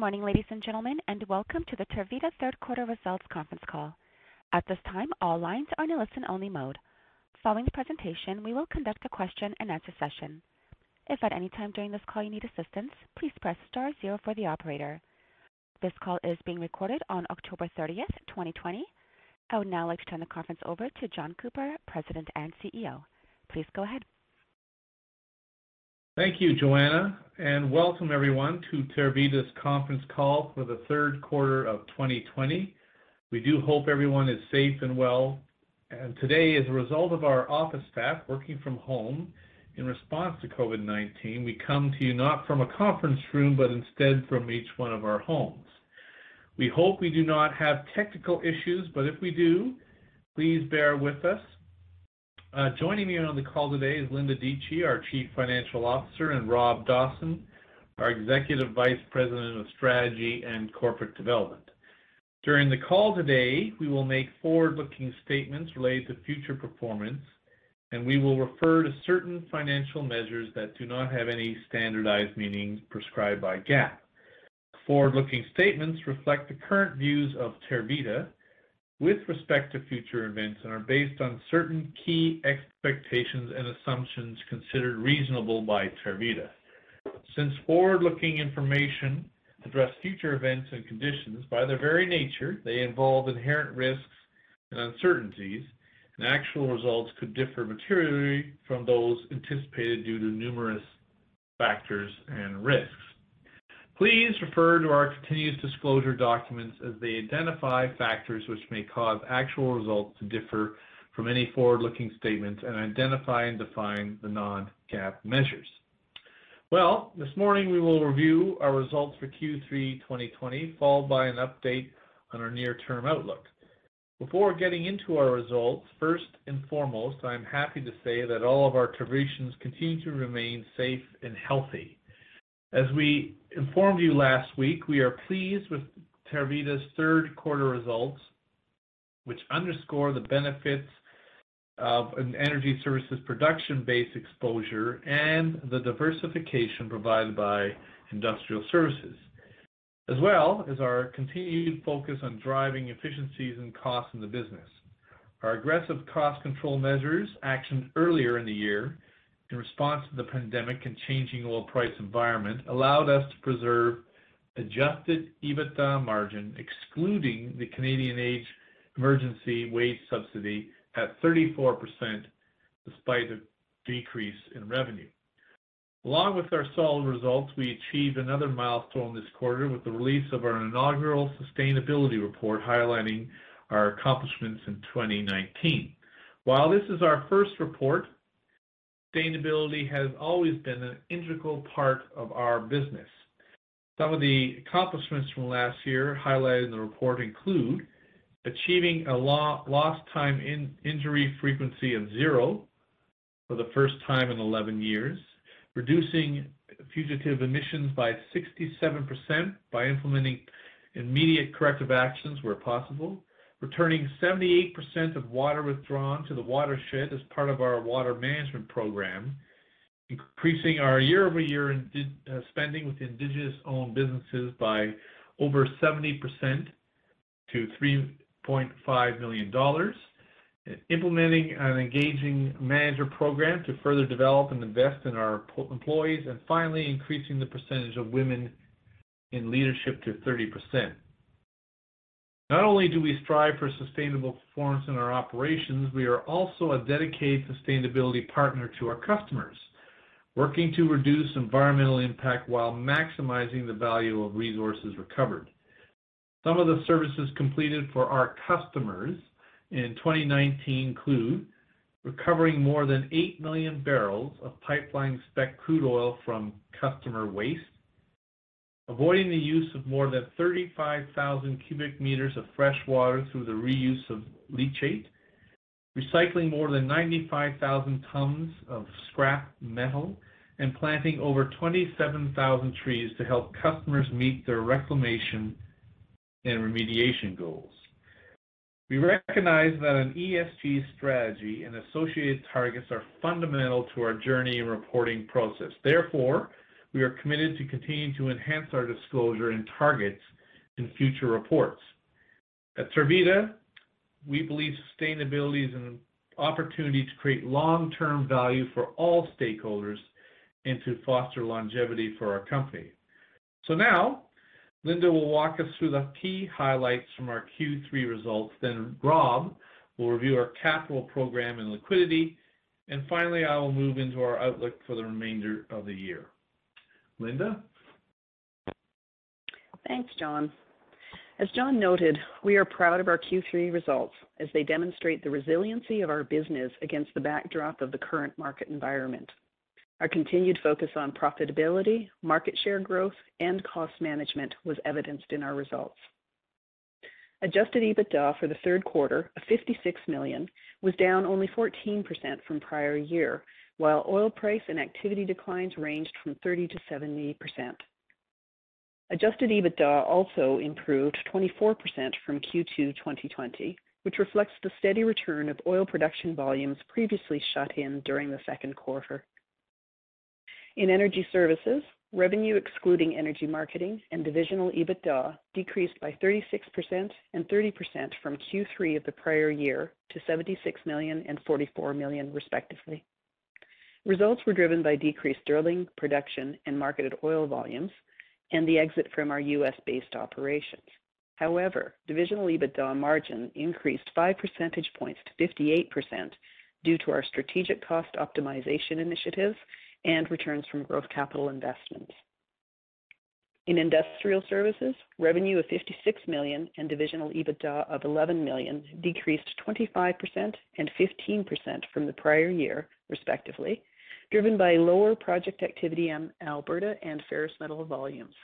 Morning, ladies and gentlemen, and welcome to the Tervita third quarter results conference call. At this time, all lines are in a listen-only mode. Following the presentation, we will conduct a question-and-answer session. If at any time during this call you need assistance, please press star zero for the operator. This call is being recorded on October 30th, 2020. I would now like to turn the conference over to John Cooper, President and CEO. Please go ahead. Thank you, Joanna, and welcome everyone to Tervita's conference call for the third quarter of 2020. We do hope everyone is safe and well. And Today, as a result of our office staff working from home in response to COVID-19, we come to you not from a conference room, but instead from each one of our homes. We hope we do not have technical issues, but if we do, please bear with us. Uh, joining me on the call today is Linda Dietschy, our Chief Financial Officer, and Rob Dawson, our Executive Vice President of Strategy and Corporate Development. During the call today, we will make forward-looking statements related to future performance, and we will refer to certain financial measures that do not have any standardized meaning prescribed by GAAP. Forward-looking statements reflect the current views of Tervita with respect to future events and are based on certain key expectations and assumptions considered reasonable by Tervita. Since forward-looking information address future events and conditions, by their very nature, they involve inherent risks and uncertainties, and actual results could differ materially from those anticipated due to numerous factors and risks. Please refer to our continuous disclosure documents as they identify factors which may cause actual results to differ from any forward-looking statements and identify and define the non-GAAP measures. Well, this morning we will review our results for Q3 2020, followed by an update on our near-term outlook. Before getting into our results, first and foremost, I'm happy to say that all of our Tervitians continue to remain safe and healthy. As we informed you last week, we are pleased with Tervita's third quarter results, which underscore the benefits of an energy services production-based exposure and the diversification provided by industrial services, as well as our continued focus on driving efficiencies and costs in the business. Our aggressive cost control measures actioned earlier in the year in response to the pandemic and changing oil price environment allowed us to preserve adjusted EBITDA margin, excluding the Canadian Canada Emergency Wage Subsidy at 34%, despite a decrease in revenue. Along with our solid results, we achieved another milestone this quarter with the release of our inaugural sustainability report highlighting our accomplishments in 2019. While this is our first report, sustainability has always been an integral part of our business. Some of the accomplishments from last year highlighted in the report include achieving a lost time injury frequency of zero for the first time in 11 years, reducing fugitive emissions by 67% by implementing immediate corrective actions where possible, returning 78% of water withdrawn to the watershed as part of our water management program, increasing our year-over-year uh, spending with Indigenous-owned businesses by over 70% to 3.5 million dollars, implementing an engaging manager program to further develop and invest in our employees, and finally, increasing the percentage of women in leadership to 30%. Not only do we strive for sustainable performance in our operations, we are also a dedicated sustainability partner to our customers, working to reduce environmental impact while maximizing the value of resources recovered. Some of the services completed for our customers in 2019 include recovering more than 8 million barrels of pipeline spec crude oil from customer waste, avoiding the use of more than 35,000 cubic meters of fresh water through the reuse of leachate, recycling more than 95,000 tons of scrap metal, and planting over 27,000 trees to help customers meet their reclamation and remediation goals. We recognize that an ESG strategy and associated targets are fundamental to our journey and reporting process. Therefore, we are committed to continuing to enhance our disclosure and targets in future reports. At Tervita, we believe sustainability is an opportunity to create long-term value for all stakeholders and to foster longevity for our company. So now, Linda will walk us through the key highlights from our Q3 results. Then Rob will review our capital program and liquidity. And finally, I will move into our outlook for the remainder of the year. Linda? Thanks, John. As John noted, we are proud of our Q3 results as they demonstrate the resiliency of our business against the backdrop of the current market environment. Our continued focus on profitability, market share growth, and cost management was evidenced in our results. Adjusted EBITDA for the third quarter of 56 million was down only 14% from prior year, while oil price and activity declines ranged from 30 to 70 percent. Adjusted EBITDA also improved 24% from Q2 2020, which reflects the steady return of oil production volumes previously shut in during the second quarter. In energy services, revenue excluding energy marketing and divisional EBITDA decreased by 36% and 30% from Q3 of the prior year to 76 million and 44 million respectively. Results were driven by decreased drilling, production, and marketed oil volumes and the exit from our U.S.-based operations. However, divisional EBITDA margin increased 5 percentage points to 58% due to our strategic cost optimization initiatives and returns from growth capital investments. In industrial services, revenue of 56 million and divisional EBITDA of 11 million decreased 25% and 15% from the prior year, respectively, driven by lower project activity in Alberta and ferrous metal volumes.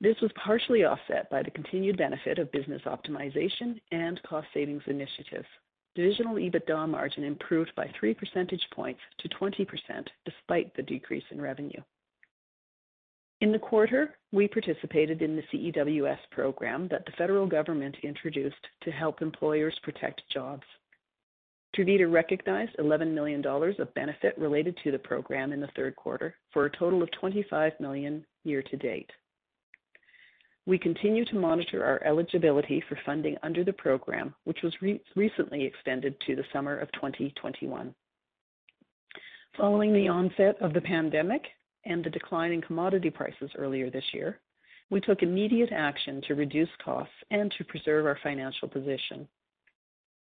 This was partially offset by the continued benefit of business optimization and cost savings initiatives. Divisional EBITDA margin improved by 3 percentage points to 20% despite the decrease in revenue. In the quarter, we participated in the CEWS program that the federal government introduced to help employers protect jobs. Tervita recognized 11 million dollars of benefit related to the program in the third quarter for a total of 25 million year to date. We continue to monitor our eligibility for funding under the program, which was recently extended to the summer of 2021. Following the onset of the pandemic and the decline in commodity prices earlier this year, we took immediate action to reduce costs and to preserve our financial position.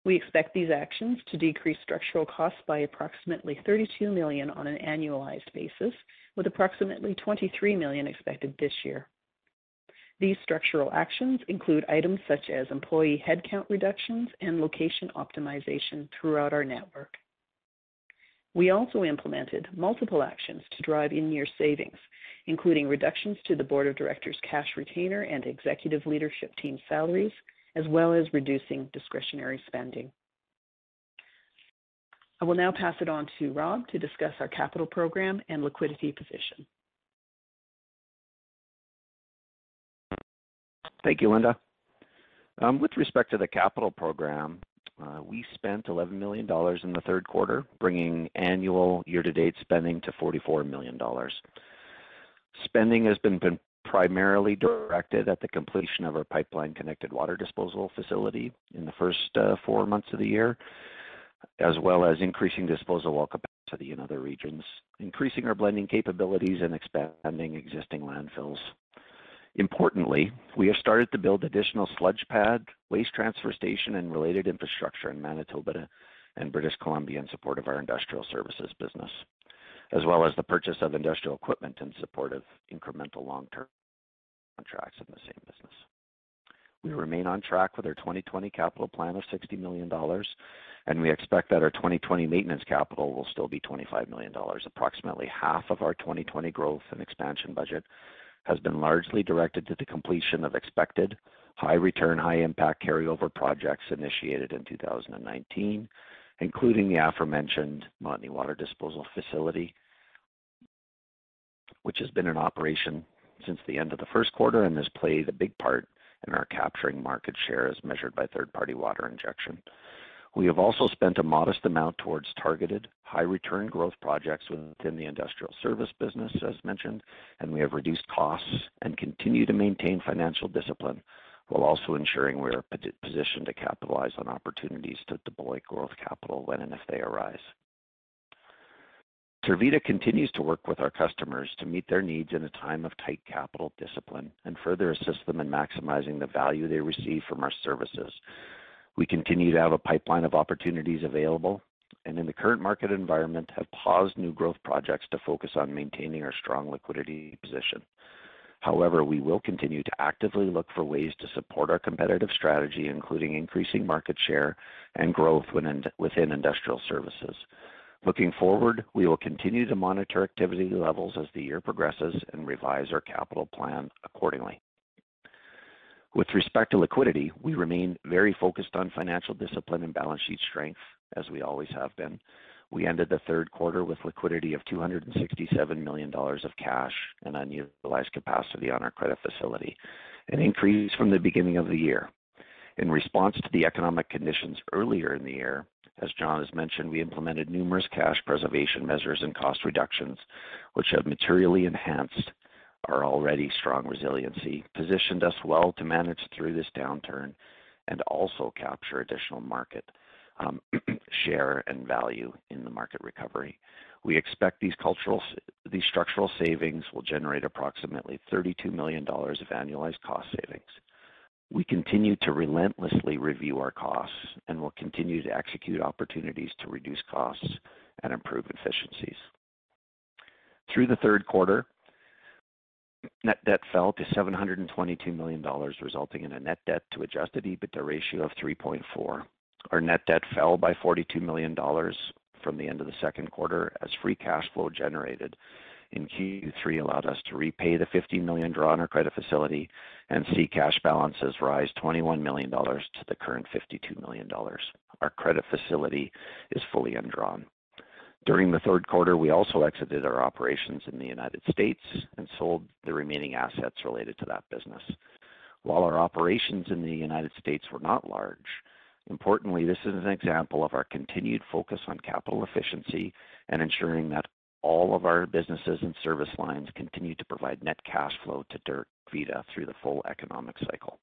We expect these actions to decrease structural costs by approximately 32 million on an annualized basis, with approximately 23 million expected this year. These structural actions include items such as employee headcount reductions and location optimization throughout our network. We also implemented multiple actions to drive in-year savings, including reductions to the board of directors' cash retainer and executive leadership team salaries, as well as reducing discretionary spending. I will now pass it on to Rob to discuss our capital program and liquidity position. Thank you, Linda. Um, with respect to the capital program, uh, we spent 11 million dollars in the third quarter, bringing annual year-to-date spending to 44 million dollars. Spending has been primarily directed at the completion of our pipeline-connected water disposal facility in the first uh, four months of the year, as well as increasing disposal well capacity in other regions, increasing our blending capabilities, and expanding existing landfills. Importantly, we have started to build additional sludge pad, waste transfer station, and related infrastructure in Manitoba and British Columbia in support of our industrial services business, as well as the purchase of industrial equipment in support of incremental long-term contracts in the same business. We remain on track with our 2020 capital plan of 60 million dollars, and we expect that our 2020 maintenance capital will still be 25 million dollars, approximately half of our 2020 growth and expansion budget, has been largely directed to the completion of expected high return, high impact carryover projects initiated in 2019, including the aforementioned Montney Water Disposal Facility, which has been in operation since the end of the first quarter and has played a big part in our capturing market share as measured by third-party water injection. We have also spent a modest amount towards targeted high return growth projects within the industrial service business, as mentioned, and we have reduced costs and continue to maintain financial discipline while also ensuring we are positioned to capitalize on opportunities to deploy growth capital when and if they arise. Tervita continues to work with our customers to meet their needs in a time of tight capital discipline and further assist them in maximizing the value they receive from our services. We continue to have a pipeline of opportunities available, and in the current market environment, have paused new growth projects to focus on maintaining our strong liquidity position. However, we will continue to actively look for ways to support our competitive strategy, including increasing market share and growth within industrial services. Looking forward, we will continue to monitor activity levels as the year progresses and revise our capital plan accordingly. With respect to liquidity, we remain very focused on financial discipline and balance sheet strength, as we always have been. We ended the third quarter with liquidity of 267 million dollars of cash and unutilized capacity on our credit facility, an increase from the beginning of the year. In response to the economic conditions earlier in the year, as John has mentioned, we implemented numerous cash preservation measures and cost reductions, which have materially enhanced our already strong resiliency, positioned us well to manage through this downturn, and also capture additional market um, share and value in the market recovery. We expect these structural savings will generate approximately 32 million dollars of annualized cost savings. We continue to relentlessly review our costs and will continue to execute opportunities to reduce costs and improve efficiencies. Through the third quarter, net debt fell to 722 million dollars, resulting in a net debt to adjusted EBITDA ratio of 3.4. Our net debt fell by 42 million dollars from the end of the second quarter as free cash flow generated in Q3 allowed us to repay the 50 million draw on our credit facility and see cash balances rise 21 million dollars to the current 52 million dollars. Our credit facility is fully undrawn. During the third quarter, we also exited our operations in the United States and sold the remaining assets related to that business. While our operations in the United States were not large, importantly, this is an example of our continued focus on capital efficiency and ensuring that all of our businesses and service lines continue to provide net cash flow to Tervita through the full economic cycle.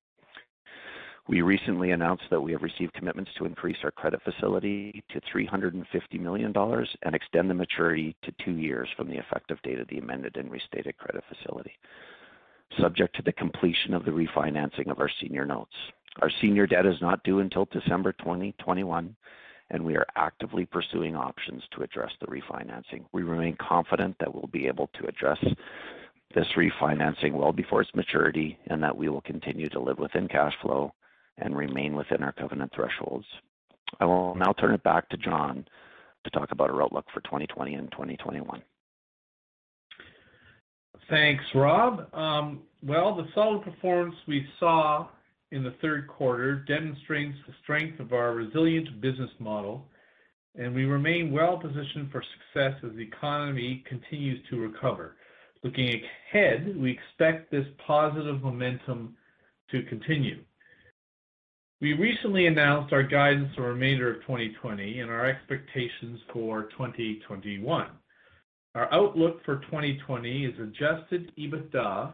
We recently announced that we have received commitments to increase our credit facility to 350 million dollars and extend the maturity to two years from the effective date of the amended and restated credit facility, subject to the completion of the refinancing of our senior notes. Our senior debt is not due until December 2021, and we are actively pursuing options to address the refinancing. We remain confident that we'll be able to address this refinancing well before its maturity, and that we will continue to live within cash flow and remain within our covenant thresholds. I will now turn it back to John to talk about our outlook for 2020 and 2021. Thanks, Rob. Um, well, the solid performance we saw in the third quarter demonstrates the strength of our resilient business model, and we remain well-positioned for success as the economy continues to recover. Looking ahead, we expect this positive momentum to continue. We recently announced our guidance for the remainder of 2020 and our expectations for 2021. Our outlook for 2020 is adjusted EBITDA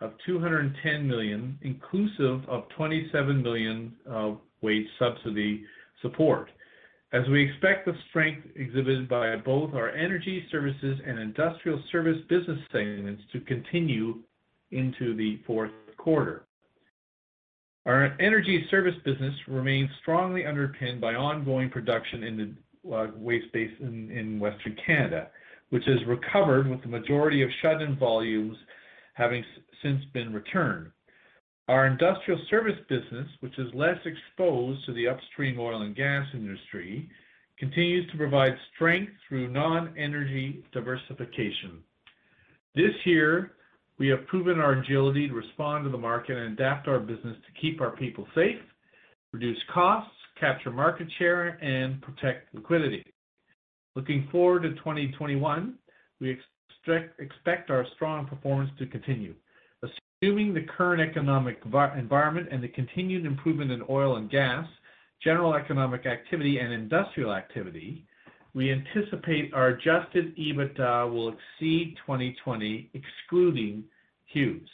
of 210 million, inclusive of 27 million of wage subsidy support, as we expect the strength exhibited by both our energy services and industrial service business segments to continue into the fourth quarter. Our energy service business remains strongly underpinned by ongoing production in the uh, waste basin in Western Canada, which has recovered with the majority of shut-in volumes having since been returned. Our industrial service business, which is less exposed to the upstream oil and gas industry, continues to provide strength through non-energy diversification. This year, We have proven our agility to respond to the market and adapt our business to keep our people safe, reduce costs, capture market share, and protect liquidity. Looking forward to 2021, we expect our strong performance to continue. Assuming the current economic environment and the continued improvement in oil and gas, general economic activity, and industrial activity, we anticipate our adjusted EBITDA will exceed 2020, excluding CEWS.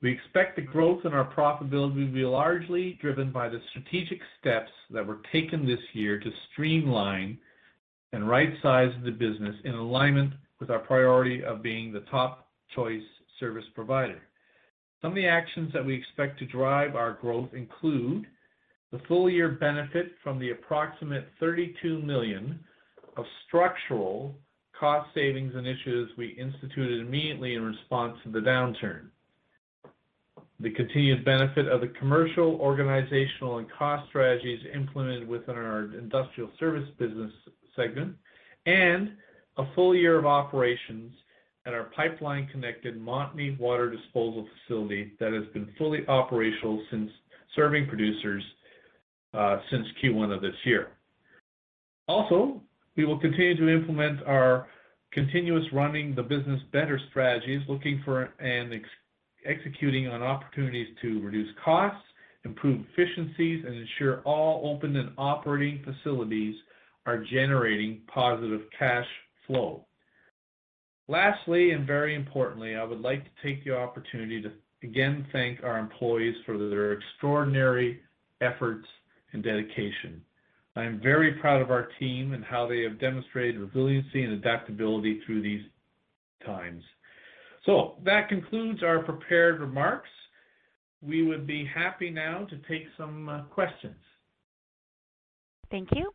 We expect the growth in our profitability to be largely driven by the strategic steps that were taken this year to streamline and right-size of the business in alignment with our priority of being the top choice service provider. Some of the actions that we expect to drive our growth include the full-year benefit from the approximate 32 million of structural cost savings initiatives we instituted immediately in response to the downturn. The continued benefit of the commercial, organizational, and cost strategies implemented within our industrial service business segment, and a full year of operations at our pipeline-connected Montney water disposal facility that has been fully operational since serving producers uh, since Q1 of this year. Also, we will continue to implement our continuous running the business better strategies, looking for and executing on opportunities to reduce costs, improve efficiencies, and ensure all open and operating facilities are generating positive cash flow. Lastly, and very importantly, I would like to take the opportunity to again thank our employees for their extraordinary efforts and dedication. I am very proud of our team and how they have demonstrated resiliency and adaptability through these times. So That concludes our prepared remarks. We would be happy now to take some uh, questions. Thank you.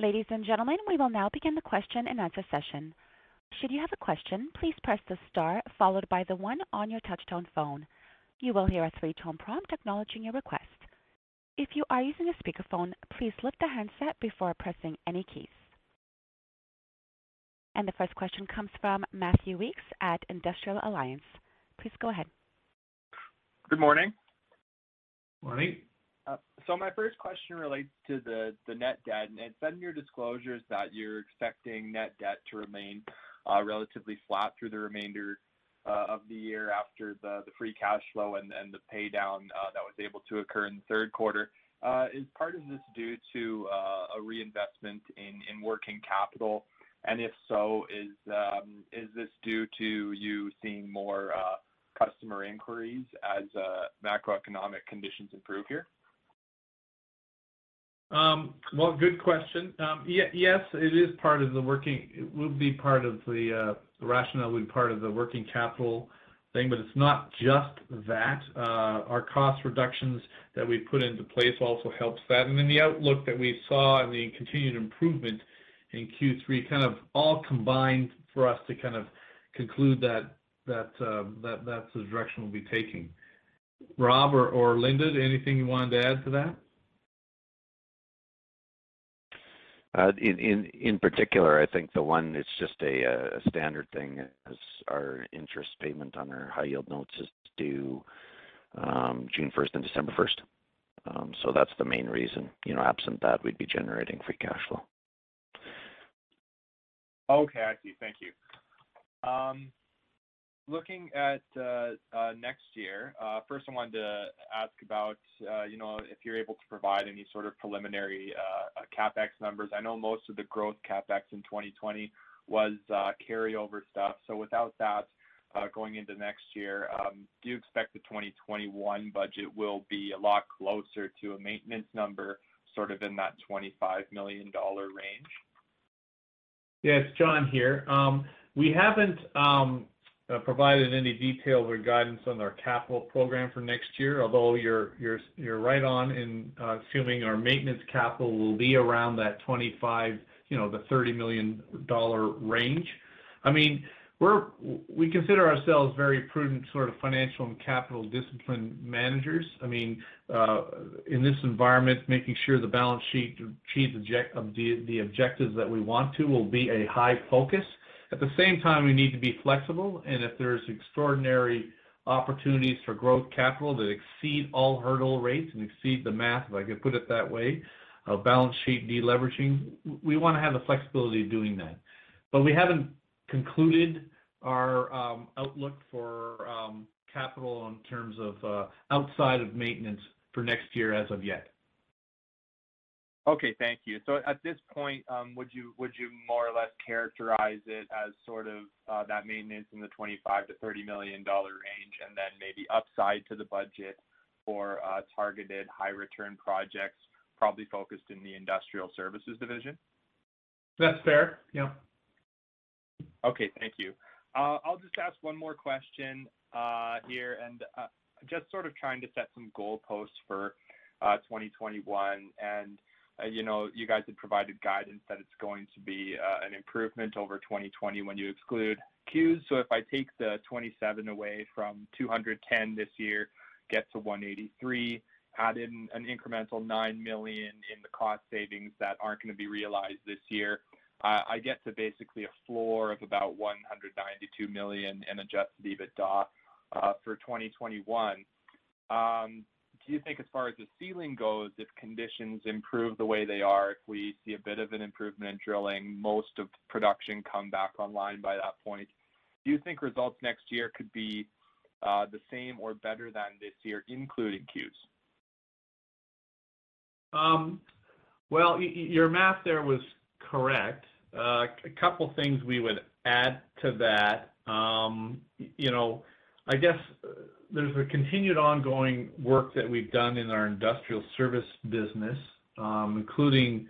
Ladies and gentlemen, we will now begin the question and answer session. Should you have a question, please press the star followed by the one on your touch-tone phone. You will hear a three-tone prompt acknowledging your request. If you are using a speakerphone, please lift the handset before pressing any keys. And the first question comes from Matthew Weekes at Industrial Alliance. Please go ahead. Good morning. Morning. Uh, my first question relates to the net debt. and It said in your disclosures that you're expecting net debt to remain uh, relatively flat through the remainder uh, of the year after the free cash flow and the pay-down that was able to occur in the third quarter. Is part of this due to a reinvestment in working capital? And if so, is um, this due to you seeing more customer inquiries as macroeconomic conditions improve here? Well, good question. Yes, it is part of the working. it would be part of the uh, the rationale, would be part of the working capital thing, but it's not just that. Uh, Our cost reductions that we put into place also helps that. And then the outlook that we saw and the continued improvement in Q3 kind of all combined for us to kind of conclude that that uh, that that's the direction we'll be taking. Rob or Linda, anything you wanted to add to that? Uh, in particular, I think the one, it's just a standard thing is our interest payment on our high-yield notes is due um, June 1st and December 1st. Um, so That's the main reason. You know, absent that, we'd be generating free cash flow. Okay, I see. Thank you. Um, Looking at uh, uh, next year, uh, first I wanted to ask about you know, if you're able to provide any sort of preliminary CapEx numbers. I know most of the growth CapEx in 2020 was carryover stuff. So without that, going into next year, um, do you expect the 2021 budget will be a lot closer to a maintenance number, sort of in that 25 million dollar range? Yeah, John here. Um, we haven't um, provided any detail or guidance on our capital program for next year, although you're you're you're right on in uh, assuming our maintenance capital will be around that 25, you know, the 30 million dollar range. I mean, we're we consider ourselves very prudent sort of financial and capital discipline managers. I mean, uh, in this environment, making sure the balance sheet achieves the, the objectives that we want to will be a high focus. At the same time, we need to be flexible, and if there's extraordinary opportunities for growth capital that exceed all hurdle rates and exceed the math, if I could put it that way, of balance sheet deleveraging, we want to have the flexibility of doing that. But we haven't concluded our um, outlook for um, capital in terms of uh, outside of maintenance for next year as of yet. Okay, thank you. So at this point, um, would you would you more or less characterize it as sort of uh, that maintenance in the 25 to 30 million dollar range, and then maybe upside to the budget for uh, targeted high return projects, probably focused in the industrial services division? That's fair. Yeah. Okay, thank you. Uh, I'll just ask one more question uh, here, and just sort of trying to set some goalposts for uh, 2021. And you know, you guys had provided guidance that it's going to be uh, an improvement over 2020 when you exclude CEWS. So if I take the 27 away from 210 this year, get to 183, add in an incremental 9 million in the cost savings that aren't going to be realized this year, uh, I get to basically a floor of about 192 million in adjusted EBITDA uh, for 2021. Um, do you think, as far as the ceiling goes, if conditions improve the way they are, if we see a bit of an improvement in drilling, most of production come back online by that point, do you think results next year could be uh, the same or better than this year, including CEWS? Um, well, your math there was correct. Uh, a couple things we would add to that. Um, you know, I guess uh, there's a continued ongoing work that we've done in our industrial service business, um, including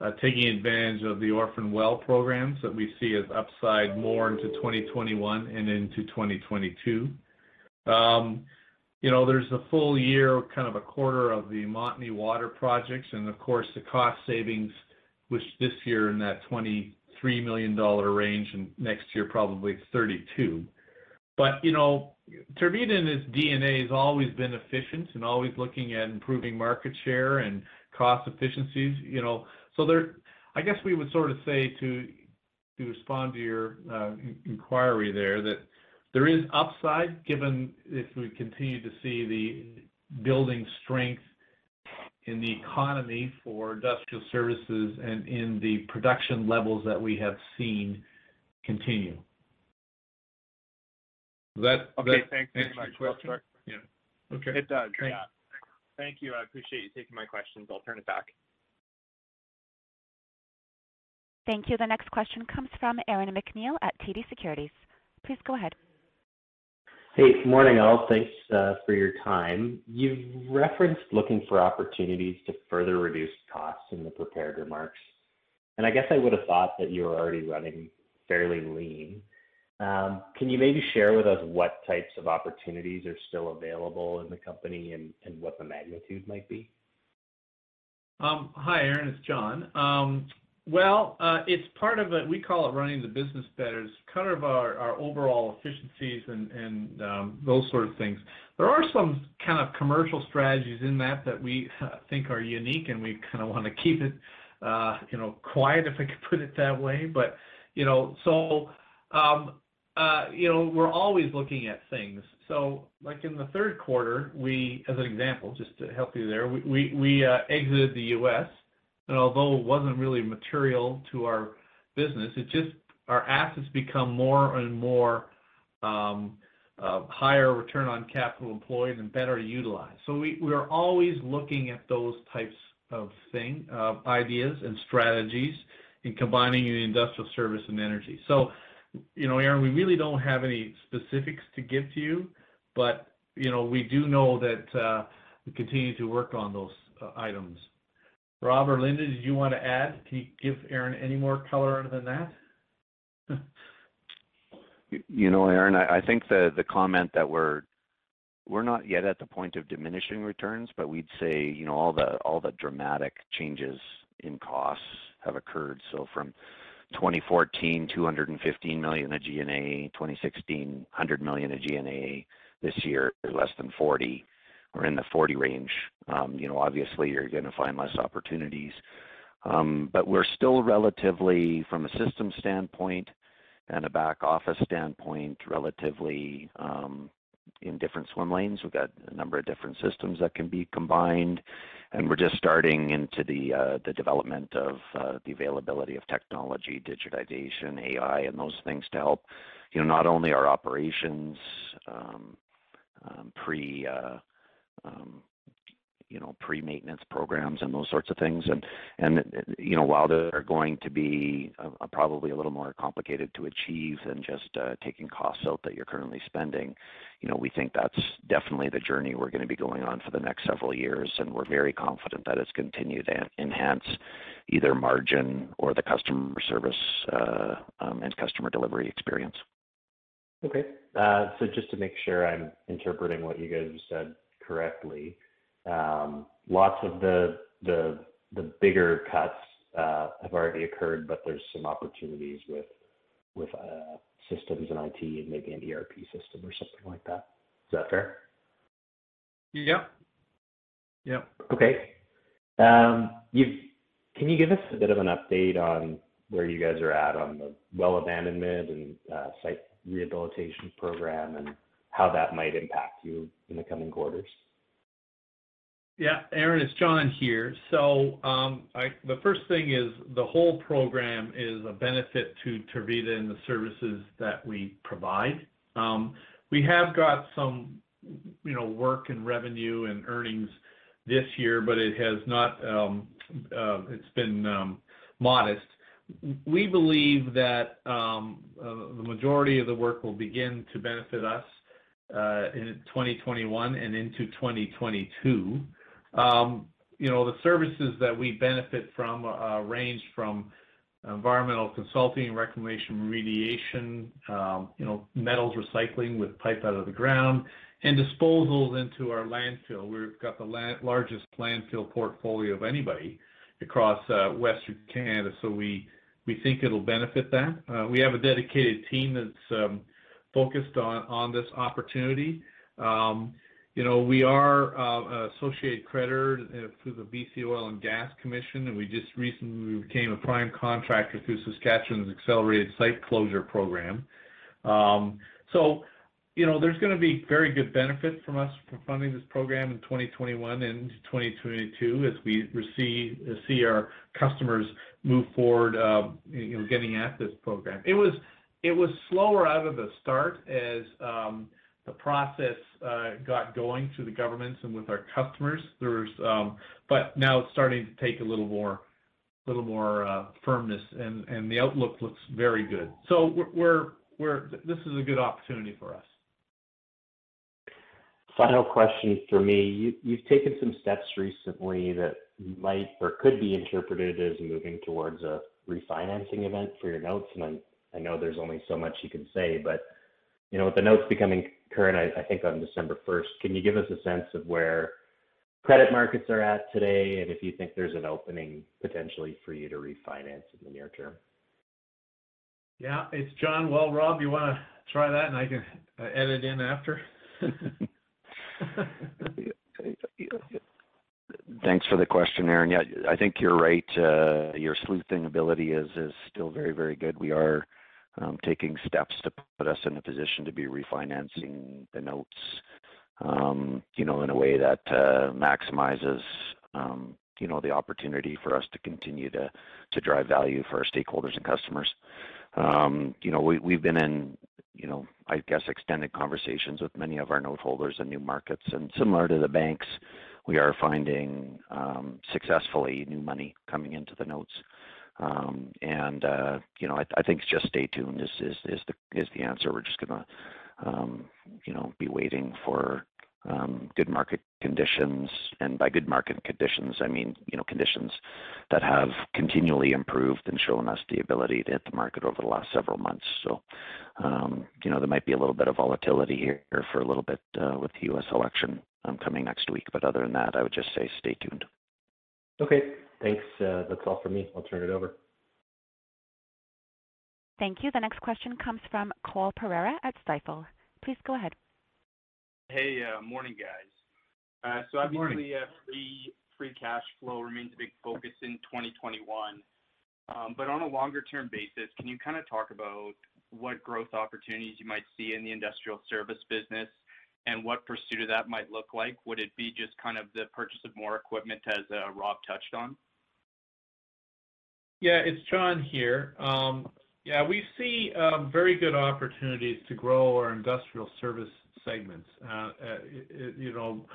uh, taking advantage of the orphan well programs that we see as upside more into 2021 and into 2022. Um, you know, there's a full year, kind of a quarter of the Montney water projects, and of course the cost savings which this year in that $23 million range, and next year probably 32. But, you know, Tervita in its DNA has always been efficient and always looking at improving market share and cost efficiencies, you know. So there, I guess we would sort of say to to respond to your uh, inquiry there that there is upside given if we continue to see the building strength in the economy for industrial services and in the production levels that we have seen continue. That okay. That thanks very much. Question? Yeah. Okay. It does. Thanks. Yeah. Thank you. I appreciate you taking my questions. I'll turn it back. Thank you. The next question comes from Aaron MacNeil at TD Securities. Please go ahead. Hey, good morning, all. Thanks uh, for your time. You've referenced looking for opportunities to further reduce costs in the prepared remarks. And I guess I would have thought that you were already running fairly lean. Um, can you maybe share with us what types of opportunities are still available in the company and, what the magnitude might be? Um, hi, Aaron. It's John. Um, well, uh, it's part of it. We call it running the business better. It's kind of our, overall efficiencies and, those sort of things. There are some kind of commercial strategies in that that we think are unique, and we kind of want to keep it, uh, you know, quiet if I could put it that way. But you know, so uh, you know, we're always looking at things. So, like in the third quarter, we, as an example, just to help you there, we we, we uh, exited the U.S. And although it wasn't really material to our business, it just our assets become more and more um, uh, higher return on capital employed and better utilized. So we, we're always looking at those types of thing, uh, ideas and strategies in combining the industrial service and energy. So, you know, Aaron, we really don't have any specifics to give to you, but, you know, we do know that uh, we continue to work on those uh, items. Rob or Linda, did you want to add? Can you give Aaron any more color than that? you know, Aaron, I, I think the the comment that we're we're not yet at the point of diminishing returns, but we'd say you know all the all the dramatic changes in costs have occurred. So from 2014, 215 million of G&A, 2016, 100 million of G&A. This year, less than 40 or in the 40 range, um, you know, obviously you're going to find less opportunities. Um, but we're still relatively, from a system standpoint, and a back office standpoint, relatively in different swim lanes. We've got a number of different systems that can be combined, and we're just starting into the uh, the development of uh, the availability of technology, digitization, AI, and those things to help, you know, not only our operations um, um, uh, um, pre-maintenance programs and those sorts of things. And, and you know, while they're going to be probably a little more complicated to achieve than just uh, taking costs out that you're currently spending, you know, we think that's definitely the journey we're gonna be going on for the next several years, and we're very confident that it's continued to enhance either margin or the customer service uh, um, and customer delivery experience. Okay. Uh, so just to make sure I'm interpreting what you guys have said correctly, lots of the the the bigger cuts uh, have already occurred, but there's some opportunities with with uh, systems and IT and maybe an ERP system or something like that. Is that fair? Yep. Yep. Okay. Um, you can you give us a bit of an update on where you guys are at on the well abandonment and uh, site rehabilitation program and how that might impact you in the coming quarters? Yeah. Aaron, it's John here. So um, the first thing is the whole program is a benefit to Tervita and the services that we provide. Um, we have got some, you know, work and revenue and earnings this year, but it has not, um, uh, it's been modest. We believe that uh, the majority of the work will begin to benefit us uh, in 2021 and into 2022. Um, you know, the services that we benefit from uh, range from environmental consulting, reclamation, remediation, um, you know, metals recycling with pipe out of the ground, and disposals into our landfill. We've got the largest landfill portfolio of anybody across uh, Western Canada, so we think it'll benefit that. Uh, we have a dedicated team that's um, focused on this opportunity. You know, we are uh associate creditor through the BC Oil and Gas Commission, and we just recently became a prime contractor through Saskatchewan's Accelerated Site Closure Program. Um, so, you know, there's gonna be very good benefit from us for funding this program in 2021 and 2022 as we receive, see our customers move forward, uh, you know, getting at this program. It was it was slower out of the start as the process uh, got going through the governments and with our customers. There's, um, But now it's starting to take a little more little more uh, firmness and and the outlook looks very good. So, we're we're this is a good opportunity for us. Final question for me. You've taken some steps recently that might or could be interpreted as moving towards a refinancing event for your notes, and I know there's only so much you can say, but you know, with the notes becoming current, I think on December first, can you give us a sense of where credit markets are at today, and if you think there's an opening potentially for you to refinance in the near term? Yeah. It's John. Well, Rob, you wanna try that and I can uh, edit in after? Thanks for the question, Aaron. Yeah, I think you're right. Uh, your sleuthing ability is still very very good. We are Um, taking steps to put us in a position to be refinancing the notes, um, you know, in a way that uh, maximizes, um, you know, the opportunity for us to continue to drive value for our stakeholders and customers. You know, we've been in, you know, I guess, extended conversations with many of our note holders in new markets. And similar to the banks, we are finding successfully new money coming into the notes. And, uh, you know, I think just stay tuned is is, is the answer. We're just gonna, um, you know, be waiting for um, good market conditions. And by good market conditions, I mean, you know, conditions that have continually improved and shown us the ability to hit the market over the last several months. So you know, there might be a little bit of volatility here for a little bit uh, with the U.S. election coming next week. But other than that, I would just say stay tuned. Okay. Thanks. Uh, that's all for me. I'll turn it over. Thank you. The next question comes from Cole Pereira at Stifel. Please go ahead. Hey, uh, morning, guys. Uh, Good morning. Obviously, free cash flow remains a big focus in 2021. Um, on a longer term basis, can you kinda talk about what growth opportunities you might see in the industrial service business and what pursuit of that might look like? Would it be just kind of the purchase of more equipment as Rob touched on? Yeah, it's John here. Um, yeah, we see um, very good opportunities to grow our industrial service segments. Uh, uh, you know,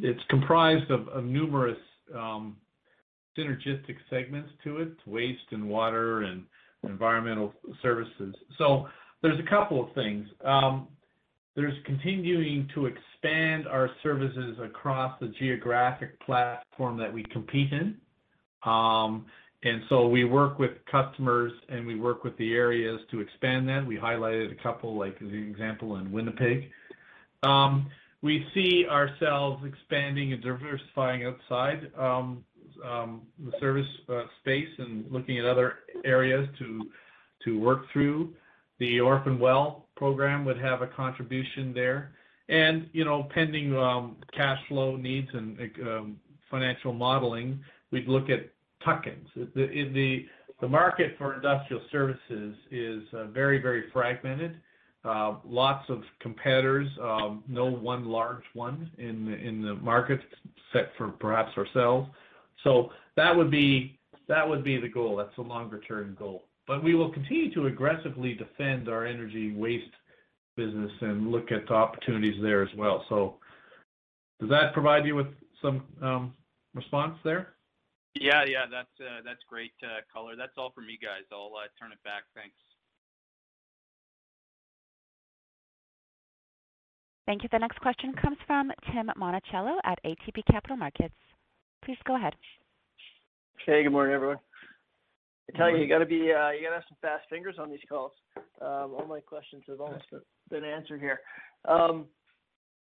it's comprised of numerous um, synergistic segments to it, waste and water and environmental services. So there's a couple of things. There's continuing to expand our services across the geographic platform that we compete in. And so we work with customers, and we work with the areas to expand that. We highlighted a couple, like the example in Winnipeg. Um, we see ourselves expanding and diversifying outside um, um, the service uh, space and looking at other areas to work through. The orphan well program would have a contribution there. And you know, pending cash flow needs and financial modeling, we'd look at tuck-ins. The market for industrial services is uh, very very fragmented. Uh, lots of competitors, um, no one large one in the market except for perhaps ourselves. So that would be the goal. That's the longer-term goal. But we will continue to aggressively defend our energy waste business and look at the opportunities there as well. So does that provide you with some um, response there? Yeah. Yeah. That's uh, great uh, color. That's all from me, guys. I'll uh, turn it back. Thanks. Thank you. The next question comes from Tim Monachello at ATB Capital Markets. Please go ahead. Hey, good morning, everyone. I tell you you gotta be uh you gotta have some fast fingers on these calls. Um, all my questions have almost been answered here. Um,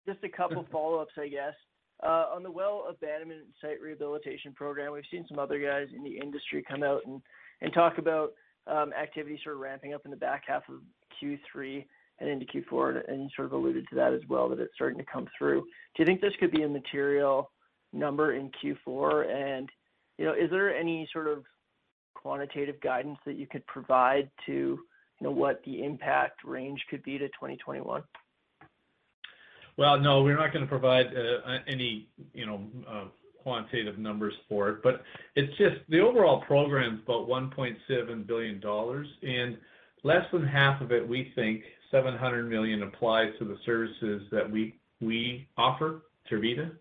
just a couple follow-ups, I guess. On the well abandonment site rehabilitation program, we've seen some other guys in the industry come out and and talk about um, activity sort of ramping up in the back half of Q3 and into Q4, and you sort of alluded to that as well, that it's starting to come through. Do you think this could be a material number in Q4? And, You know, is there any sort of quantitative guidance that you could provide to, you know, what the impact range could be to 2021? Well, no, we're not gonna provide uh, any, you know, uh, quantitative numbers for it. But it's just the overall program is about 1.7 billion dollars, and less than half of it, we think, 700 million, applies to the services that we we offer, Tervita.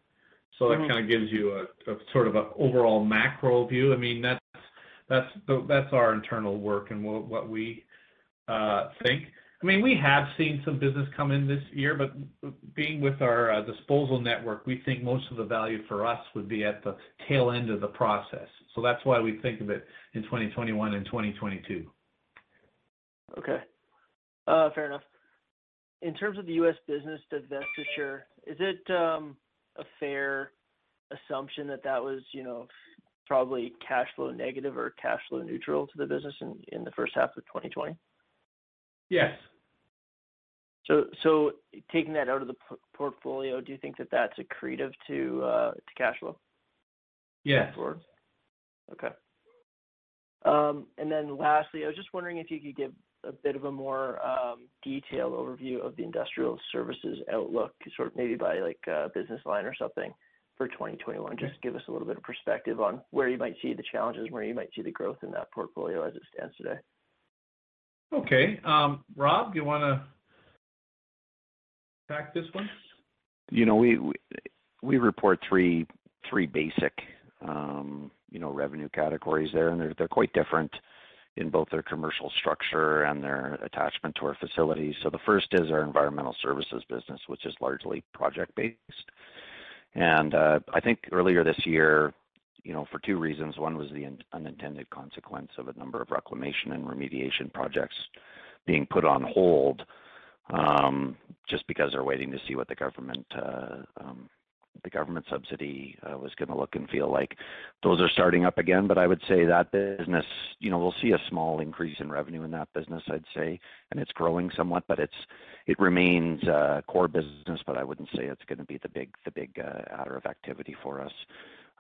Mm-hmm. That kind of gives you a sort of an overall macro view. I mean, that's our internal work and what we uh, think. I mean, we have seen some business come in this year, but being with our uh, disposal network, we think most of the value for us would be at the tail end of the process. So that's why we think of it in 2021 and 2022. Okay. Uh, Fair enough. In terms of the U.S. business divestiture, is it a fair assumption that that was, you know, probably cash flow negative or cash flow neutral to the business in, in the first half of 2020? Yes. So so taking that out of the portfolio, do you think that that's accretive to uh to cash flow? Yes. Okay. And then lastly, I was just wondering if you could give a bit of a more detailed overview of the industrial services outlook, sort of maybe by like uh business line or something for 2021. Just give us a little bit of perspective on where you might see the challenges, where you might see the growth in that portfolio as it stands today. Okay. Rob, do you wanna take this one? You know, we report three basic, you know, revenue categories there, and they're quite different in both their commercial structure and their attachment to our facilities. So the first is our environmental services business, which is largely project-based. And uh, I think earlier this year, you know, for two reasons, one was the unintended consequence of a number of reclamation and remediation projects being put on hold, um, just because they're waiting to see what the government uh, um, the government subsidy uh, was gonna look and feel like. Those are starting up again. But I would say that business, you know, we'll see a small increase in revenue in that business, I'd say, and it's growing somewhat, but it's it remains a core business, but I wouldn't say it's gonna be the big the big adder of activity for us.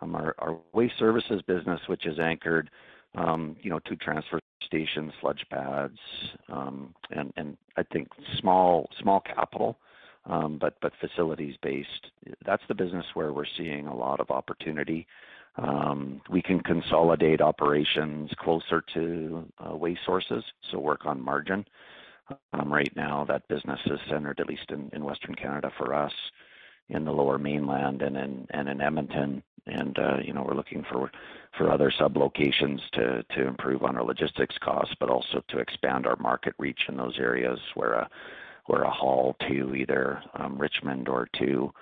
Um, our waste services business, which is anchored, um, you know, to transfer stations, sludge pads, um, and I think small capital, but facilities based. That's the business where we're seeing a lot of opportunity. We can consolidate operations closer to uh, waste sources, so work on margin. Right now that business is centered, at least in Western Canada for us, in the Lower Mainland and in Edmonton. And you know, we're looking for for other sub-locations to to improve on our logistics costs, but also to expand our market reach in those areas where a where a haul to either Richmond or to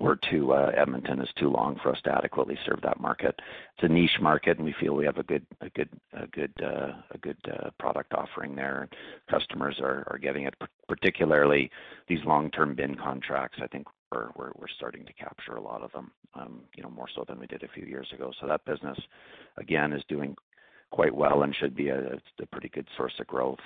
or to uh Edmonton is too long for us to adequately serve that market. It's a niche market, and we feel we have a good a good a good uh a good uh product offering there. Customers are are getting it, particularly these long-term bin contracts. I think we're starting to capture a lot of them, um, you know, more so than we did a few years ago. So that business, again, is doing quite well and should be a pretty good source of growth.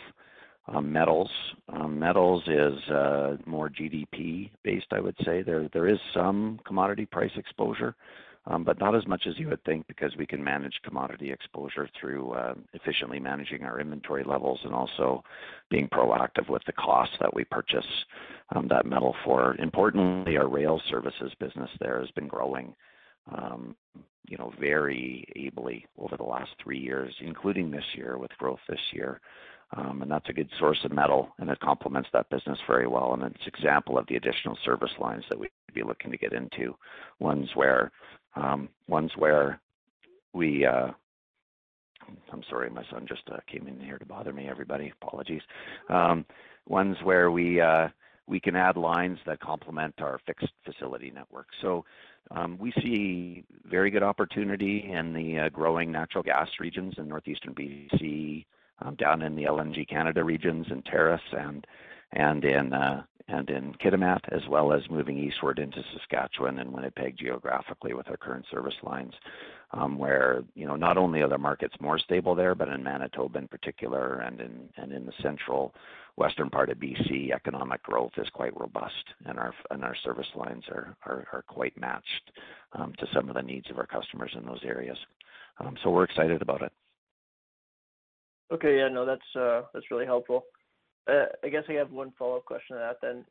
Um, metals um, Metals is uh, more GDP based, I would say. There is some commodity price exposure, Um, not as much as you would think because we can manage commodity exposure through uh, efficiently managing our inventory levels and also being proactive with the costs that we purchase um, that metal for. Importantly, our rail services business there has been growing, um, you know, very ably over the last three years, including this year with growth this year. Um and that's a good source of metal, and it complements that business very well. And it's an example of the additional service lines that we'd be looking to get into, ones where Um, we. Uh, I'm sorry, my son just uh, came in here to bother me, everybody. Apologies. Um, ones where we uh, we can add lines that complement our fixed facility network. So um, we see very good opportunity in the growing natural gas regions in northeastern BC, um, down in the LNG Canada regions in Terrace and in uh, and in Kitimat, as well as moving eastward into Saskatchewan and Winnipeg geographically with our current service lines, um, where, you know, not only are the markets more stable there, but in Manitoba in particular and in and in the central western part of BC, economic growth is quite robust and our and our service lines are are quite matched um, to some of the needs of our customers in those areas. Um, so we're excited about it. Okay. Yeah, no, That's uh, that's really helpful. I guess I have one follow-up question to that then.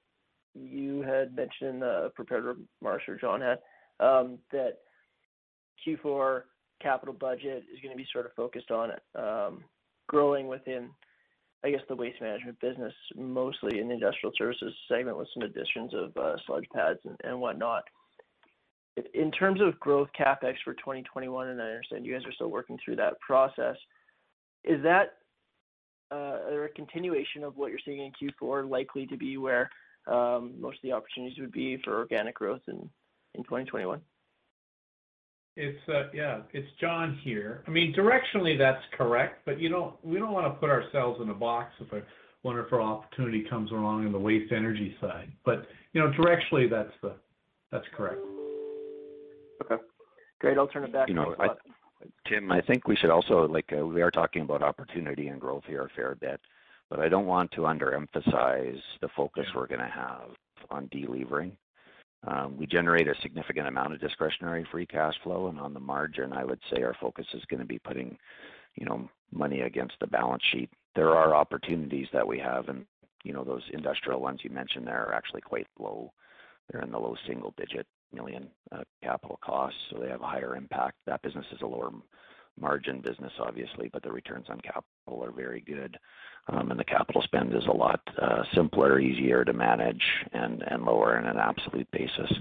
You had mentioned prepared remarks, or John had, um, that Q4 capital budget is gonna be sort of focused on um, growing within, I guess, the waste management business, mostly in the industrial services segment with some additions of uh, sludge pads and whatnot. In terms of growth CapEx for 2021, and I understand you guys are still working through that process, is that a continuation of what you're seeing in Q4 likely to be where most of the opportunities would be for organic growth in 2021? It's uh yeah, it's John here. I mean, directionally that's correct, but you know, we don't wanna put ourselves in a box if a wonderful opportunity comes along in the waste energy side. But you know, directionally that's the that's correct. Okay. Great. I'll turn it back. You know, Tim, I think we should also, like, uh, we are talking about opportunity and growth here a fair bit, but I don't want to underemphasize the focus we're gonna have on delevering. Um, we generate a significant amount of discretionary free cash flow, and on the margin, I would say our focus is gonna be putting, you know, money against the balance sheet. There are opportunities that we have and, you know, those industrial ones you mentioned there are actually quite low. They're in the low single-digit million capital costs, so they have a higher impact. That business is a lower margin business, obviously, but the returns on capital are very good. Um, and the capital spend is a lot simpler, easier to manage and and lower in an absolute basis.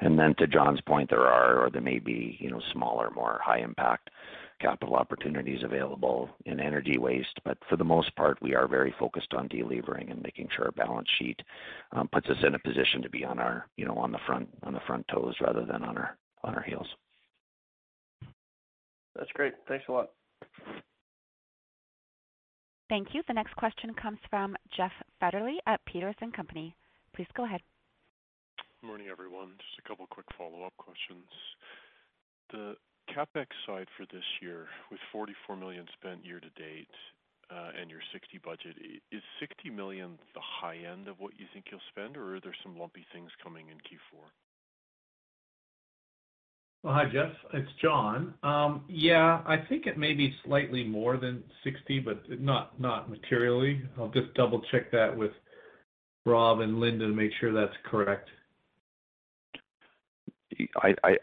And then to John's point, there are or there may be, you know, smaller, more high impact capital opportunities available in energy waste. But for the most part, we are very focused on delevering and making sure our balance sheet um, puts us in a position to be on our, you know, on the front on the front toes rather than on our on our heels. That's great. Thanks a lot. Thank you. The next question comes from Jeff Fetterly at Peters & Co. Please go ahead. Good morning, everyone. Just a couple quick follow-up questions. The CapEx side for this year, with 44 million spent year to date, and your 60 budget, is 60 million the high end of what you think you'll spend, or are there some lumpy things coming in Q4? Well, hi, Jeff. It's John. Um, yeah, I think it may be slightly more than 60, but not not materially. I'll just double-check that with Rob and Linda to make sure that's correct.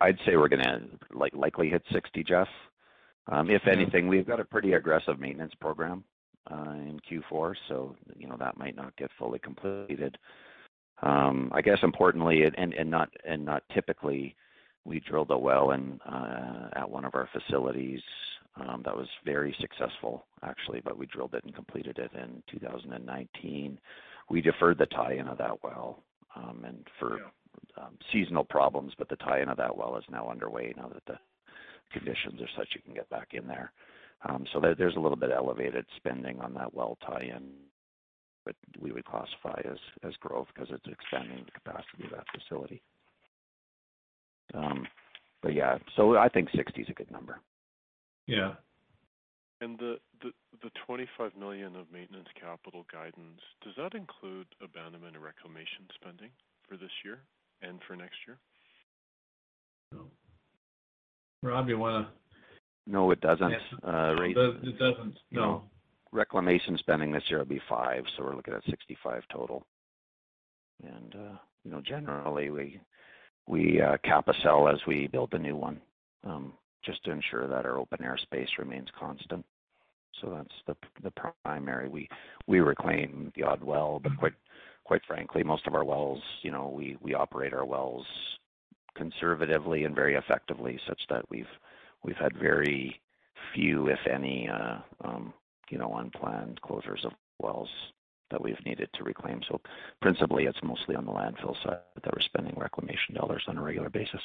I'd say we're gonna like likely hit 60, Jeff. Um, if anything, we've got a pretty aggressive maintenance program uh, in Q4, so you know that might not get fully completed. Um, I guess importantly, and and not and not typically, we drilled a well in uh, at one of our facilities um, that was very successful actually, but we drilled it and completed it in 2019. We deferred the tie-in of that well, and for um, seasonal problems, but the tie-in of that well is now underway now that the conditions are such you can get back in there. Um, so there, there's a little bit elevated spending on that well tie-in, but we would classify as as growth because it's expanding the capacity of that facility. Um, but yeah, so I think 60 is a good number. Yeah. And the, the the 25 million of maintenance capital guidance does that include abandonment and reclamation spending for this year? And for next year? No. Rob, you want to? No, it doesn't. Uh, it doesn't. No. Know, reclamation spending this year will be five, so we're looking at 65 total. And uh, you know, generally we we uh, cap a cell as we build a new one, um, just to ensure that our open air space remains constant. So that's the the primary. We we reclaim the odd well, but quite quite frankly, most of our wells, you know, we we operate our wells conservatively and very effectively, such that we've we've had very few, if any, uh, um, you know, unplanned closures of wells that we've needed to reclaim. So principally, it's mostly on the landfill side that we're spending reclamation dollars on a regular basis.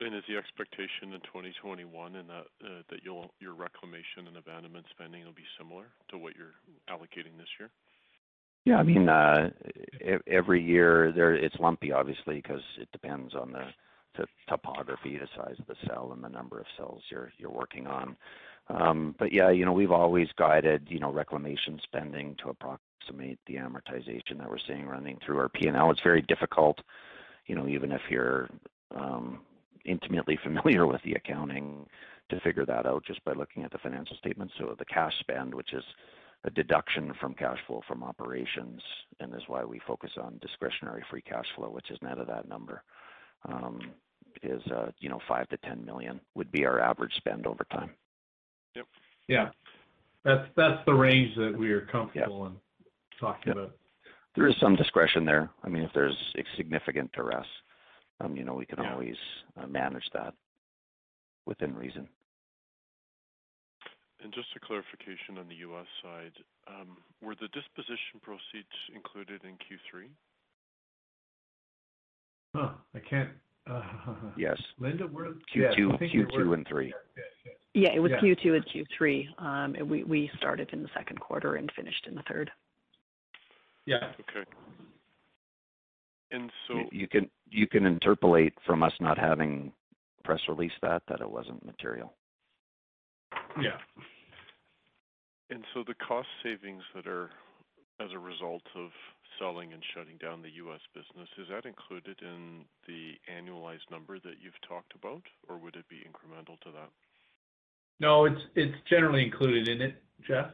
And is the expectation in 2021 and that uh, that your reclamation and abandonment spending will be similar to what you're allocating this year? Yeah, I mean, uh, every year it's lumpy, obviously, because it depends on the, the topography, the size of the cell, and the number of cells you're you're working on. Um, but yeah, you know, we've always guided, you know, reclamation spending to approximate the amortization that we're seeing running through our P&L. It's very difficult, you know, even if you're um, intimately familiar with the accounting, to figure that out just by looking at the financial statements. So the cash spend, which is a deduction from cash flow from operations, and is why we focus on discretionary free cash flow, which is net of that number. Um, is uh, you know five to ten million would be our average spend over time. Yep. Yeah, that's that's the range that we are comfortable yep. in talking yep. about. There is some discretion there. I mean, if there's a significant duress, um, you know, we can yeah. always uh, manage that within reason. And Just a clarification on the U.S. side, um, were the disposition proceeds included in Q3? Huh, I can't. Uh, yes. Linda, where? Q2, Q2 and three. Yeah, it was. Q2 and Q3. Um, we we started in the second quarter and finished in the third. Yeah. Okay. And so you can you can interpolate from us not having press release that that it wasn't material. Yeah. And so the cost savings that are as a result of selling and shutting down the U.S. business, is that included in the annualized number that you've talked about, or would it be incremental to that? No, it's it's generally included in it, Jeff.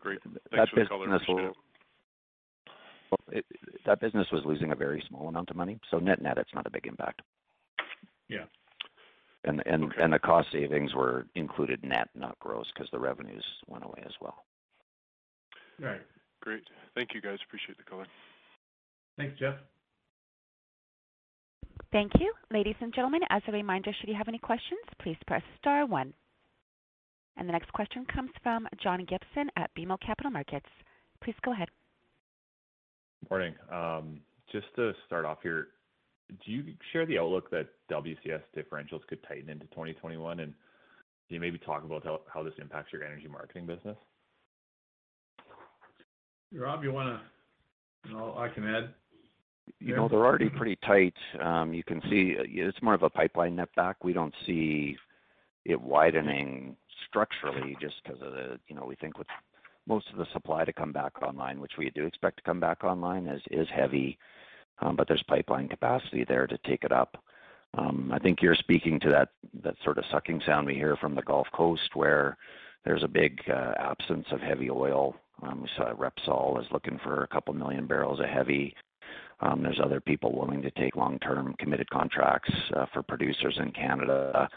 Great. Thanks for the color. Business will, it, that business was losing a very small amount of money, so net net, it's not a big impact. Yeah. And and okay. and the cost savings were included net, not gross, because the revenues went away as well. Right. Great. Thank you, guys. Appreciate the color. Thanks, Jeff. Thank you. Ladies and gentlemen, as a reminder, should you have any questions, please press star one. And the next question comes from John Gibson at BMO Capital Markets. Please go ahead. Morning. Um, just to start off here, do you share the outlook that WCS differentials could tighten into 2021? And can you maybe talk about how, how this impacts your energy marketing business? Rob, you want to? No, I can add. You know, they're already pretty tight. Um, you can see uh, it's more of a pipeline netback. We don't see it widening structurally just because of the, you know, we think with most of the supply to come back online, which we do expect to come back online, is is heavy Um, but there's pipeline capacity there to take it up. Um, I think you're speaking to that sort of sucking sound we hear from the Gulf Coast, where there's a big uh, absence of heavy oil. Um, we saw Repsol is looking for a couple million barrels of heavy. There's other people willing to take long-term committed contracts uh, for producers in Canada.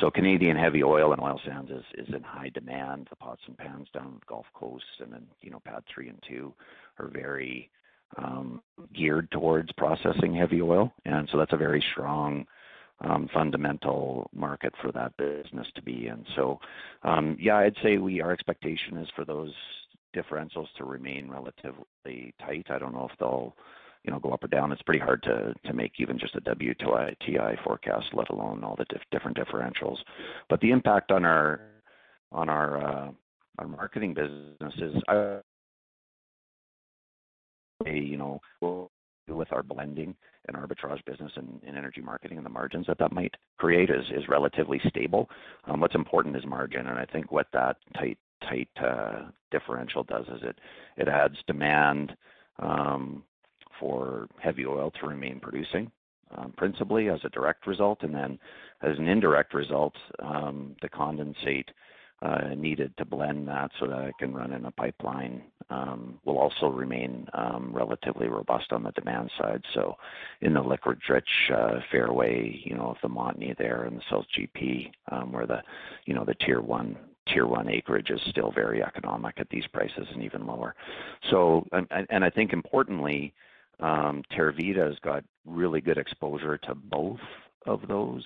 So Canadian heavy oil and oil sands is in high demand. The pots and pans down the Gulf Coast and then, you know, PADD 3 and 2 are very geared towards processing heavy oil. And so that's a very strong fundamental market for that business to be in. So, um, yeah, I'd say we our expectation is for those differentials to remain relatively tight. I don't know if they'll, you know, go up or down. It's pretty hard to to make even just a WTI forecast, let alone all the different differentials. But the impact on our on our uh, our marketing business is, you know, with our blending and arbitrage business and energy marketing and the margins that that might create is is relatively stable. Um, what's important is margin, and I think what that tight tight uh, differential does is it adds demand um, for heavy oil to remain producing, um, principally as a direct result. And then as an indirect result, the condensate Uh, needed to blend that so that it can run in a pipeline um, will also remain um, relatively robust on the demand side. So in the liquids-rich uh, fairway, you know, of the Montney there and the South GP, um, where the you know, the tier one tier one acreage is still very economic at these prices and even lower. So and and I think importantly, um Tervita has got really good exposure to both of those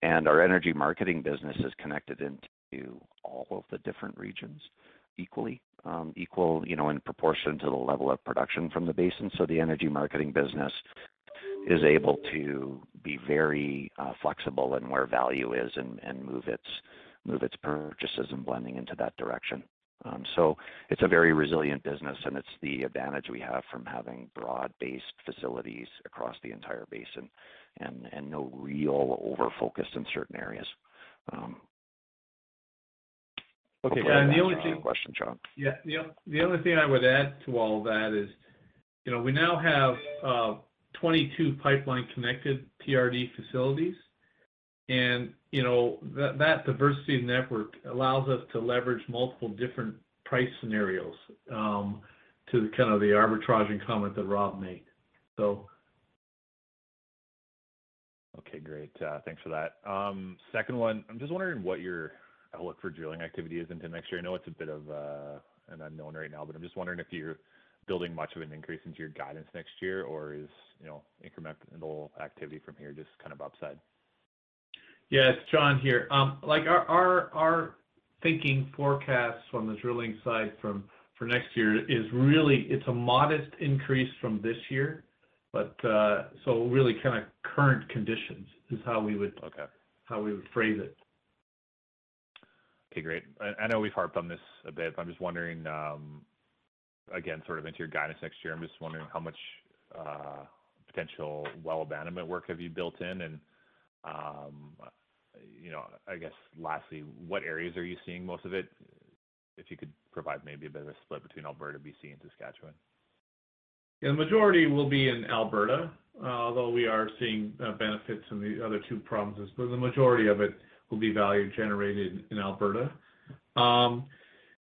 phenomena. Our energy marketing business is connected into all of the different regions equally, equal, you know, in proportion to the level of production from the basin. So the energy marketing business is able to be very flexible in where value is and move its purchases and blending into that direction. Um, so it's a very resilient business, and it's the advantage we have from having broad-based facilities across the entire basin and no real over-focus in certain areas. Um, okay. Hopefully that answers your question, John. Yeah. The only thing I would add to all that is, you know, we now have uh, 22 pipeline-connected TRD facilities. And you know, that that diversity network allows us to leverage multiple different price scenarios um, to kind of the arbitraging comment that Rob made. Okay, great. Uh, thanks for that. Um, second one, I'm just wondering what your outlook for drilling activity is into next year. I know it's a bit of uh, an unknown right now, but I'm just wondering if you're building much of an increase into your guidance next year, or is, you know, incremental activity from here just kind of upside? Yeah, it's John here. Um, like our thinking forecast from the drilling side from for next year is really it's a modest increase from this year. Uh, really kind of current conditions is how we would- Okay. How we would phrase it. Okay, great. I know we've harped on this a bit, but I'm just wondering, um, again, sort of into your guidance next year. I'm just wondering how much uh, potential well abandonment work have you built in? And um, you know, I guess lastly, what areas are you seeing most of it? If you could provide maybe a bit of a split between Alberta, BC, and Saskatchewan. The majority will be in Alberta, although we are seeing uh, benefits in the other two provinces. But the majority of it will be value generated in Alberta. Um,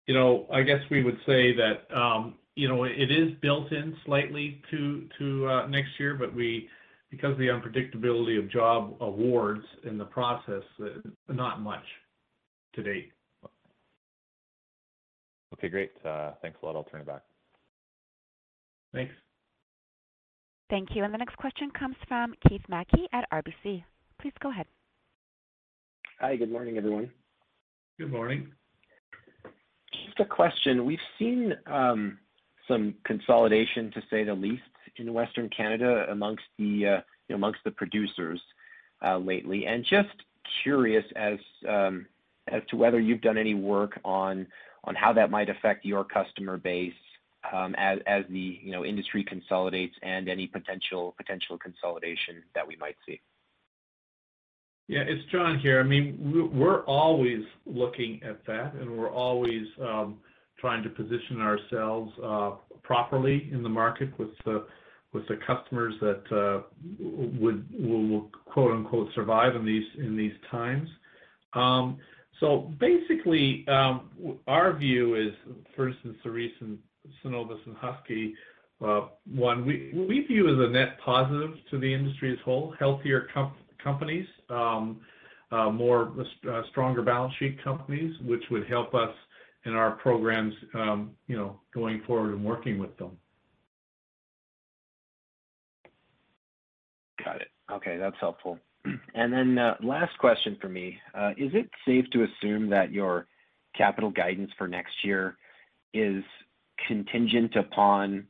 you know, I guess we would say that, um, you know, it is built in slightly to uh, next year, but because of the unpredictability of job awards in the process, uh, not much to date. Okay, great. Thanks a lot. I'll turn it back. Thanks. Thank you. And the next question comes from Keith Mackey at RBC. Please go ahead. Hi, good morning, everyone. Good morning. Just a question. We've seen um, some consolidation, to say the least, in Western Canada amongst the uh, producers uh, lately. And just curious um, as to whether you've done any work on how that might affect your customer base, as the industry consolidates and any potential consolidation that we might see. Yeah, it's John here. I mean, we're always looking at that, and we're always trying to position ourselves uh, properly in the market with the with the customers that uh, would will, quote unquote survive in these in these times. Um, so basically, um, our view is, for instance, the recent Cenovus and Husky uh, one we we view as a net positive to the industry as a whole. Healthier com- companies, um, uh, more uh, stronger balance sheet companies, which would help us in our programs, um, you know, going forward and working with them. Got it. Okay, that's helpful. And then last question for me. Is it safe to assume that your capital guidance for next year is contingent upon,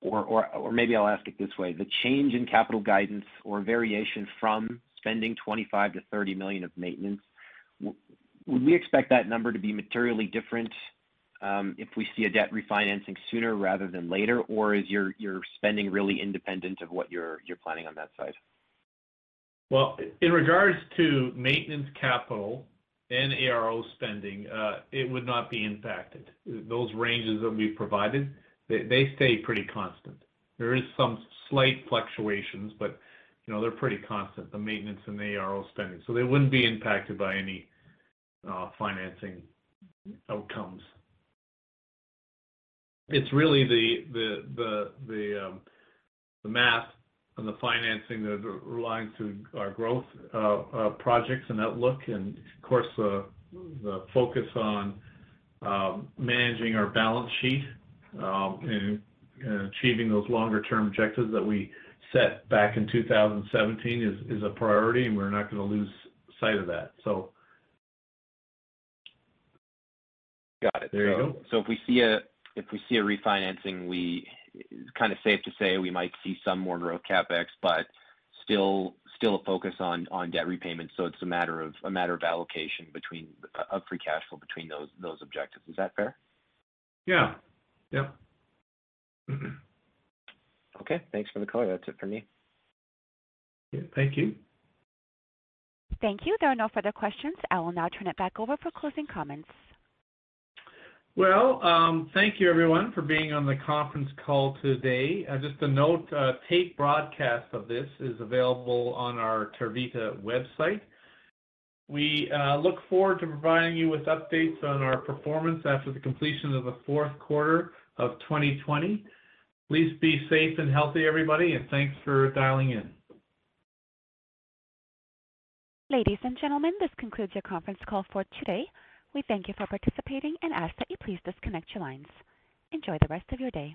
or, maybe I'll ask it this way, the change in capital guidance or variation from spending 25 to 30 million of maintenance, would we expect that number to be materially different um, if we see a debt refinancing sooner rather than later, or is your spending really independent of what you're planning on that side? Well, in regards to maintenance capital and ARO spending, uh, it would not be impacted. Those ranges that we've provided, they, stay pretty constant. There is some slight fluctuations, but you know they're pretty constant. The maintenance and the ARO spending, so they wouldn't be impacted by any uh, financing outcomes. It's really the the the the um, the math and the financing that relying to our growth uh, uh, projects and outlook, and of course the the focus on um, managing our balance sheet um, and, achieving those longer term objectives that we set back in 2017 is, is a priority, and we're not going to lose sight of that. So Got it. There you go. So if we see a if we see a refinancing, we it's kind of safe to say we might see some more growth capex, but still still a focus on on debt repayment. So it's a matter of a matter of allocation between of free cash flow between those those objectives. Is that fair? Yeah. Yep. okay. Thanks for the color. That's it for me. Yeah, thank you. Thank you. There are no further questions. I will now turn it back over for closing comments. Well, um, thank you everyone for being on the conference call today. Uh, just a note, uh, tape broadcast of this is available on our Tervita website. We uh, look forward to providing you with updates on our performance after the completion of the fourth quarter of 2020. Please be safe and healthy, everybody, and thanks for dialing in. Ladies and gentlemen, this concludes your conference call for today. We thank you for participating and ask that you please disconnect your lines. Enjoy the rest of your day.